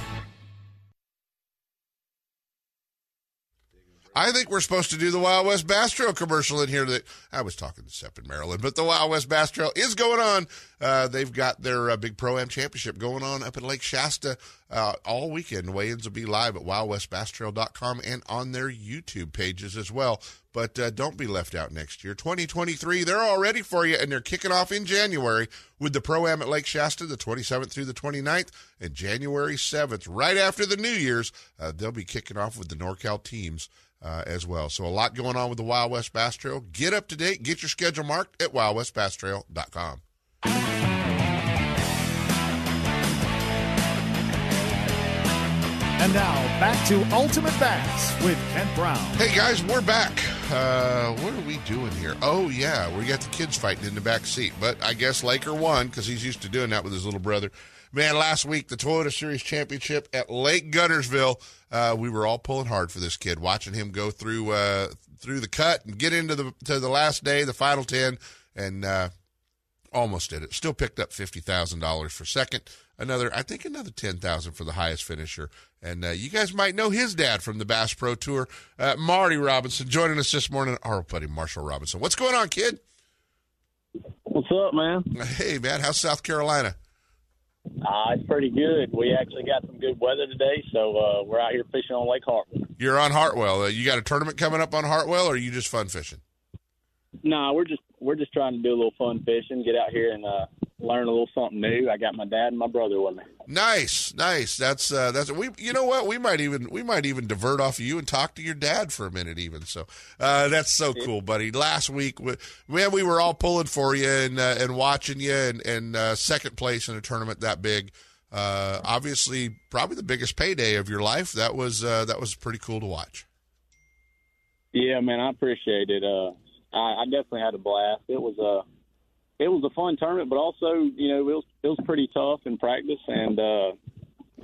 I think we're supposed to do the Wild West Bass Trail commercial in here. That I was talking to Sepp in Maryland, but the Wild West Bass Trail is going on. Uh, they've got their uh, big Pro Am Championship going on up in Lake Shasta uh, all weekend. Weigh-ins will be live at wildwestbasstrail.com and on their YouTube pages as well. But uh, don't be left out next year. 2023, they're all ready for you, and they're kicking off in January with the Pro Am at Lake Shasta, the 27th through the 29th, and January 7th, right after the New Year's, uh, they'll be kicking off with the NorCal teams uh, as well. So a lot going on with the Wild West Bass Trail. Get up to date. Get your schedule marked at wildwestbasstrail.com. And now back to Ultimate Bass with Kent Brown. Hey guys, we're back. Uh, what are we doing here? Oh yeah, we got the kids fighting in the back seat, but I guess Laker won because he's used to doing that with his little brother. Man, last week the Toyota Series Championship at Lake Guntersville, uh, we were all pulling hard for this kid, watching him go through uh, through the cut and get into the to the last day, the final ten, and uh, almost did it. Still picked up fifty thousand dollars for second. Another, I think, another ten thousand for the highest finisher. And uh, you guys might know his dad from the Bass Pro Tour, uh, Marty Robinson, joining us this morning. Our buddy Marshall Robinson. What's going on, kid? What's up, man? Hey, man. How's South Carolina? Uh, it's pretty good. We actually got some good weather today, so uh, we're out here fishing on Lake Hartwell. You're on Hartwell. Uh, you got a tournament coming up on Hartwell, or are you just fun fishing? No, nah, we're just we're just trying to do a little fun fishing, get out here and uh, learn a little something new. I got my dad and my brother with me. Nice, nice. That's uh, that's we. You know what? We might even we might even divert off of you and talk to your dad for a minute, even. So uh, that's so cool, buddy. Last week, we, man, we were all pulling for you and uh, and watching you, and and uh, second place in a tournament that big. Uh, obviously, probably the biggest payday of your life. That was uh, that was pretty cool to watch. Yeah, man, I appreciate it. Uh, I, I definitely had a blast. It was a it was a fun tournament, but also you know it was it was pretty tough in practice, and uh,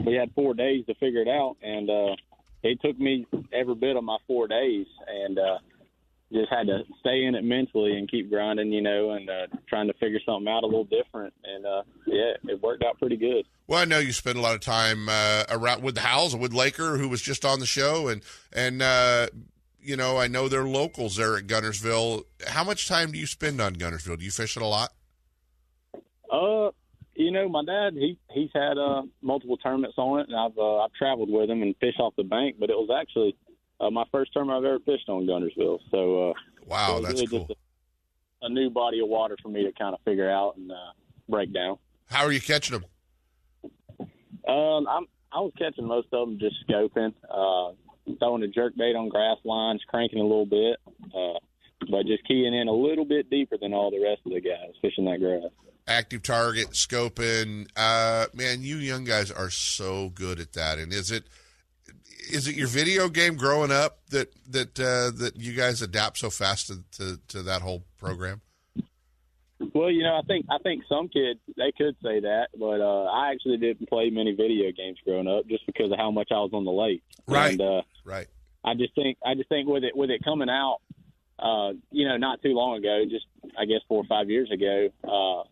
we had four days to figure it out, and uh, it took me every bit of my four days, and uh, just had to stay in it mentally and keep grinding, you know, and uh, trying to figure something out a little different, and uh, yeah, it worked out pretty good. Well, I know you spend a lot of time uh, around with the Howells, with Laker, who was just on the show, and and uh, you know, I know they're locals there at Guntersville. How much time do you spend on Guntersville? Do you fish it a lot? Uh, you know, my dad he he's had uh, multiple tournaments on it, and I've uh, I've traveled with him and fished off the bank. But it was actually uh, my first tournament I've ever fished on Guntersville. So uh, wow, that's really cool. Just a, a new body of water for me to kind of figure out and uh, break down. How are you catching them? Um, I'm I was catching most of them just scoping, uh, throwing a jerk bait on grass lines, cranking a little bit, uh, but just keying in a little bit deeper than all the rest of the guys fishing that grass. Active target, scoping. Uh, man, you young guys are so good at that. And is it is it your video game growing up that that uh, that you guys adapt so fast to, to, to that whole program? Well, you know, I think I think some kids they could say that, but uh, I actually didn't play many video games growing up just because of how much I was on the lake. Right. And, uh, right. I just think I just think with it with it coming out, uh, you know, not too long ago, just I guess four or five years ago, uh,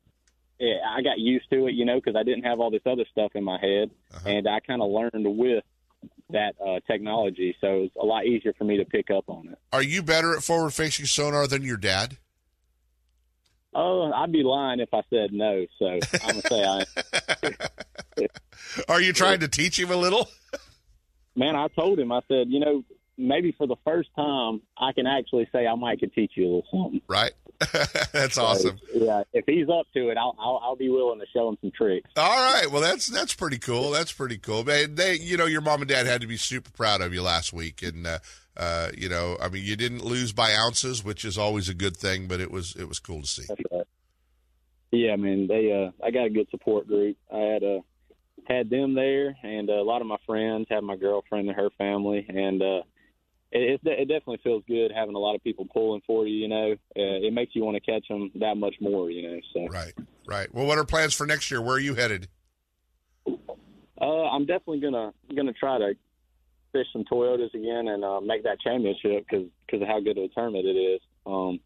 it, I got used to it, you know, because I didn't have all this other stuff in my head, and I kind of learned with that uh, technology, so it's a lot easier for me to pick up on it. Are you better at forward facing sonar than your dad? Oh, I'd be lying if I said no. So I'm gonna say I. Are you trying to teach him a little? Man, I told him. I said, you know, maybe for the first time, I can actually say I might could teach you a little something. Right. that's So, awesome. Yeah, if he's up to it, I'll, I'll I'll be willing to show him some tricks. All right. Well, that's that's pretty cool. That's pretty cool. They, they you know, your mom and dad had to be super proud of you last week, and uh, uh, you know, I mean, you didn't lose by ounces, which is always a good thing, but it was it was cool to see. Right. Yeah, man. They uh, I got a good support group. I had uh, had them there, and uh, a lot of my friends had my girlfriend and her family, and uh, it, it it definitely feels good having a lot of people pulling for you. You know, uh, it makes you want to catch them that much more. You know, so Right. Right. Well, what are plans for next year? Where are you headed? Uh, I'm definitely gonna gonna try to fish some Toyotas again and uh, make that championship because because of how good of a tournament it is. Um,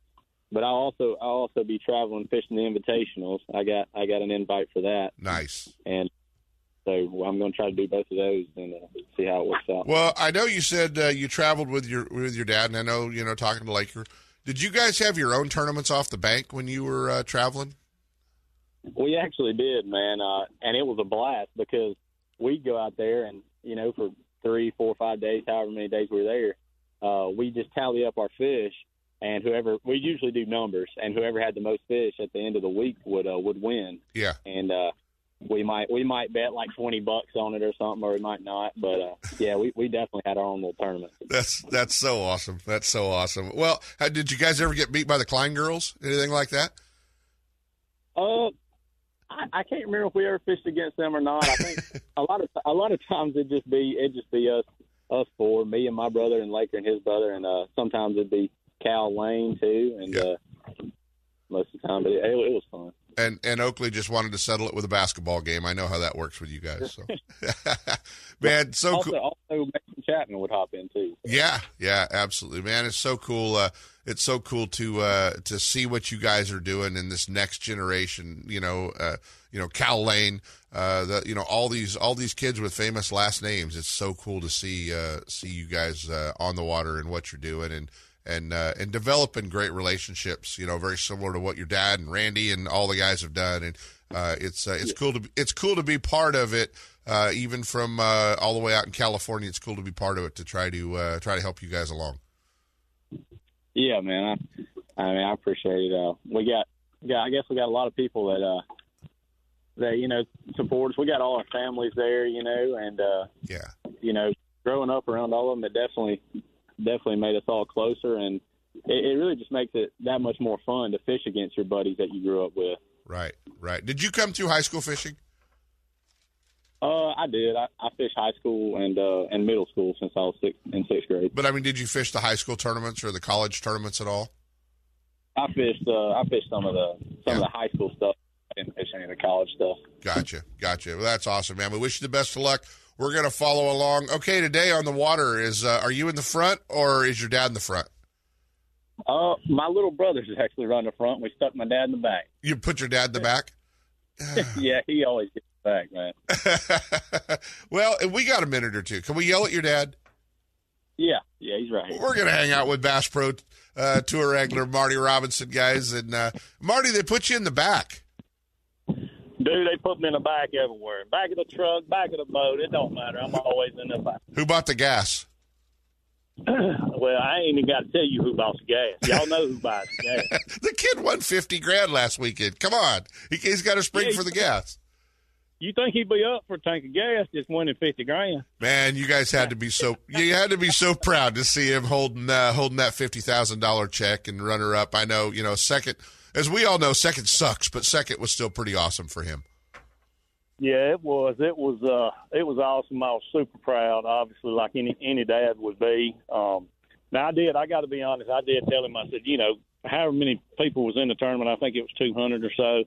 but I'll also I'll also be traveling fishing the invitationals. I got I got an invite for that, Nice. and so I'm going to try to do both of those and uh, see how it works out. Well, I know you said uh, you traveled with your with your dad, and I know you know talking to Laker. Did you guys have your own tournaments off the bank when you were uh, traveling? We actually did, man, uh, and it was a blast because we'd go out there and you know for three, four, five days, however many days we were there, uh, we just tally up our fish, and whoever we usually do numbers, and whoever had the most fish at the end of the week would uh, would win. Yeah. And uh, we might we might bet like twenty bucks on it or something, or we might not. But uh, yeah, we, we definitely had our own little tournament. That's that's so awesome. That's so awesome. Well, how, did you guys ever get beat by the Klein girls? Anything like that? Uh, I, I can't remember if we ever fished against them or not. I think a lot of a lot of times it just be it just be us us four, me and my brother and Laker and his brother, and uh, sometimes it'd be Cal Lane too, and uh, most of the time, but it, it, it was fun. And and Oakley just wanted to settle it with a basketball game. I know how that works with you guys. So, man, so also, cool. also Mason Chapman would hop in too. Yeah, yeah, absolutely, man. It's so cool. Uh, it's so cool to uh, to see what you guys are doing in this next generation. You know, uh, you know, Cal Lane. Uh, the you know all these all these kids with famous last names. It's so cool to see uh, see you guys uh, on the water and what you're doing and and uh, and developing great relationships. You know, very similar to what your dad and Randy and all the guys have done. And uh, it's uh, it's cool to be, it's cool to be part of it. Uh, even from uh, all the way out in California, it's cool to be part of it to try to uh, try to help you guys along. Yeah, man. I, I mean, I appreciate it. Uh, we got, yeah, I guess we got a lot of people that, uh, that you know support us. We got all our families there, you know, and uh, yeah, you know, growing up around all of them, it definitely, definitely made us all closer, and it, it really just makes it that much more fun to fish against your buddies that you grew up with. Right, right. Did you come through high school fishing? Uh, I did. I, I fished high school and uh, and middle school since I was six, in sixth grade. But I mean, did you fish the high school tournaments or the college tournaments at all? I fished. Uh, I fished some of the some of the high school stuff. I didn't fish any of the college stuff. Gotcha, gotcha. Well, that's awesome, man. We wish you the best of luck. We're gonna follow along. Okay, today on the water is uh, are you in the front or is your dad in the front? Uh, my little brother's is actually running the front. We stuck my dad in the back. You put your dad in the back. yeah, he always gets the back, man. Well, we got a minute or two. Can we yell at your dad? Yeah, yeah, he's right here. We're gonna hang out with Bass Pro uh, Tour angler Marty Robinson, guys, and uh, Marty. They put you in the back. Dude, they put me in the back everywhere. Back of the truck, back of the boat. It don't matter. I'm always in the back. Who bought the gas? well, I ain't even got to tell you who bought the gas. Y'all know who buys the gas. the kid won fifty grand last weekend. Come on, he, has got a spring Yeah, for the gas. You think he'd be up for a tank of gas just winning fifty grand? Man, you guys had to be so you had to be so proud to see him holding uh, holding that fifty thousand dollar check and runner up. I know, you know, second as we all know, second sucks, but second was still pretty awesome for him. Yeah, it was. It was. Uh, it was awesome. I was super proud. Obviously, like any any dad would be. Um, now I did. I got to be honest. I did tell him. I said, you know, however many people was in the tournament, I think it was two hundred or so.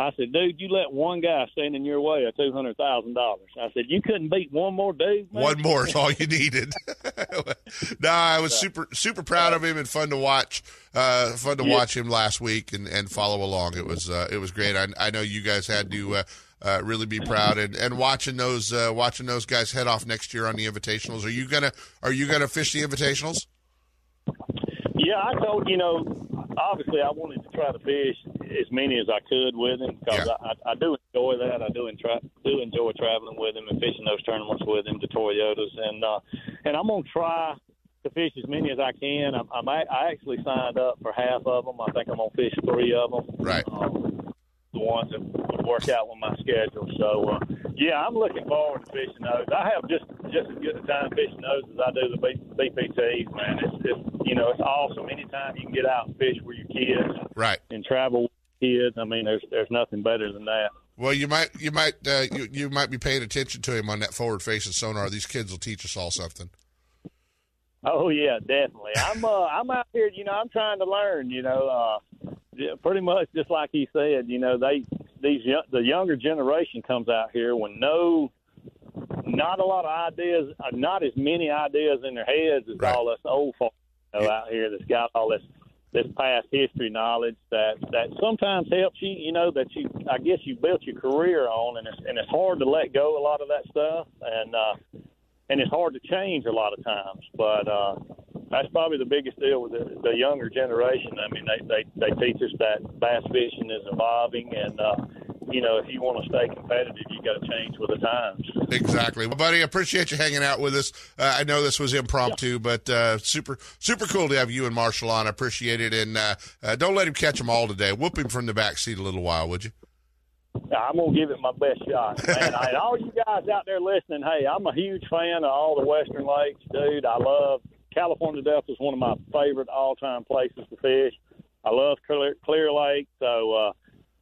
I said, dude, you let one guy stand in your way of two hundred thousand dollars. I said, you couldn't beat one more dude. Man? One more is all you needed. no, I was super super proud of him and fun to watch. Uh, fun to Yeah. watch him last week and, and follow along. It was uh, it was great. I, I know you guys had to uh, uh, really be proud and, and watching those uh, watching those guys head off next year on the invitationals. Are you gonna are you gonna fish the invitationals? Yeah, I told you know. Obviously, I wanted to try to fish as many as I could with him because I, I, I do enjoy that. I do entra- do enjoy traveling with him and fishing those tournaments with him, the Toyotas, and uh, and I'm gonna try to fish as many as I can. I'm, I'm a- I actually signed up for half of them. I think I'm gonna fish three of them. Right. Um, the ones that would work out with my schedule. So uh, yeah, I'm looking forward to fishing those. I have just just as good a time fishing those as I do the B- BPTs. Man, it's just you know it's awesome. Anytime you can get out and fish with your kids, Right. and travel kids, I mean, there's there's nothing better than that. Well, you might you might uh, you, you might be paying attention to him on that forward facing sonar. These kids will teach us all something. Oh yeah, definitely. I'm uh I'm out here, you know, I'm trying to learn, you know, uh pretty much just like he said, you know, they these the younger generation comes out here with no not a lot of ideas, uh, not as many ideas in their heads as all us old folks you know, out here that's got all this this past history knowledge that that sometimes helps you, you know, that you I guess you built your career on and it's and it's hard to let go a lot of that stuff and uh and it's hard to change a lot of times. But uh, that's probably the biggest deal with the, the younger generation. I mean, they, they they teach us that bass fishing is evolving, and uh, you know, if you want to stay competitive, you got to change with the times. Exactly, well, buddy. I appreciate you hanging out with us. Uh, I know this was impromptu, but uh, super super cool to have you and Marshall on. I appreciate it, and uh, uh, don't let him catch them all today. Whoop him from the back seat a little while, would you? I'm gonna give it my best shot, man. I, and all you guys out there listening, hey, I'm a huge fan of all the Western lakes, dude. I love California Delta is one of my favorite all-time places to fish. I love Clear, Clear Lake, so uh,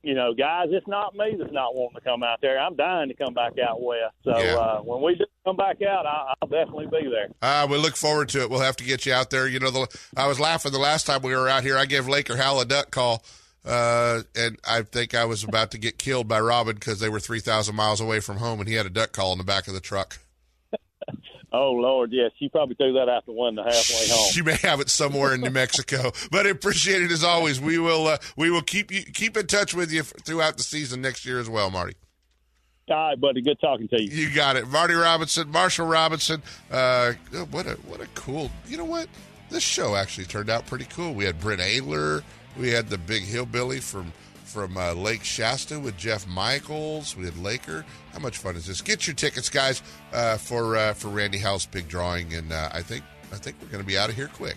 you know, guys, it's not me that's not wanting to come out there. I'm dying to come back out west. So uh, when we do come back out, I, I'll definitely be there. Uh, we look forward to it. We'll have to get you out there. You know, the, I was laughing the last time we were out here. I gave Laker Howell a duck call, uh, and I think I was about to get killed by Robin because they were three thousand miles away from home, and he had a duck call in the back of the truck. Oh Lord, yes, she probably threw that after one the halfway home. She may have it somewhere in New Mexico, but I appreciate it as always. We will uh, we will keep you keep in touch with you throughout the season next year as well, Marty. All right, buddy. Good talking to you. You got it, Marty Robinson, Marshall Robinson. Uh, what a what a cool. You know what? This show actually turned out pretty cool. We had Brent Ehrler. We had the big hillbilly from from uh, Lake Shasta with Jeff Michaels. We had Laker. How much fun is this? Get your tickets, guys, uh, for uh, for Randy Howell's big drawing, and uh, I think I think we're going to be out of here quick.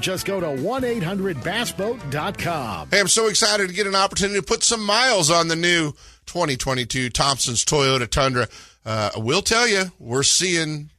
just go to 1 800 bassboat.com. Hey, I'm so excited to get an opportunity to put some miles on the new 2022 Thompson's Toyota Tundra. Uh, I will tell you, we're seeing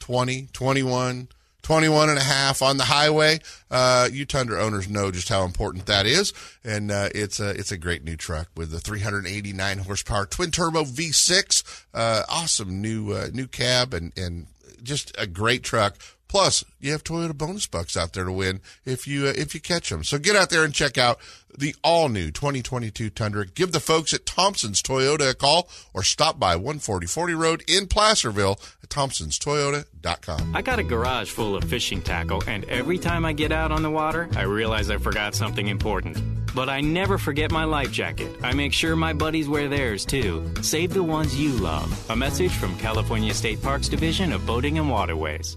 20, 21, 21 and a half on the highway. Uh, you Tundra owners know just how important that is. And, uh, it's a, it's a great new truck with the 389 horsepower twin turbo V6. Uh, awesome new, uh, new cab and, and just a great truck. Plus, you have Toyota bonus bucks out there to win if you uh, if you catch them. So get out there and check out the all new 2022 Tundra. Give the folks at Thompson's Toyota a call or stop by 14040 Road in Placerville at thompsonstoyota.com. I got a garage full of fishing tackle, and every time I get out on the water, I realize I forgot something important. But I never forget my life jacket. I make sure my buddies wear theirs too. Save the ones you love. A message from California State Parks Division of Boating and Waterways.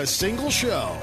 a single show.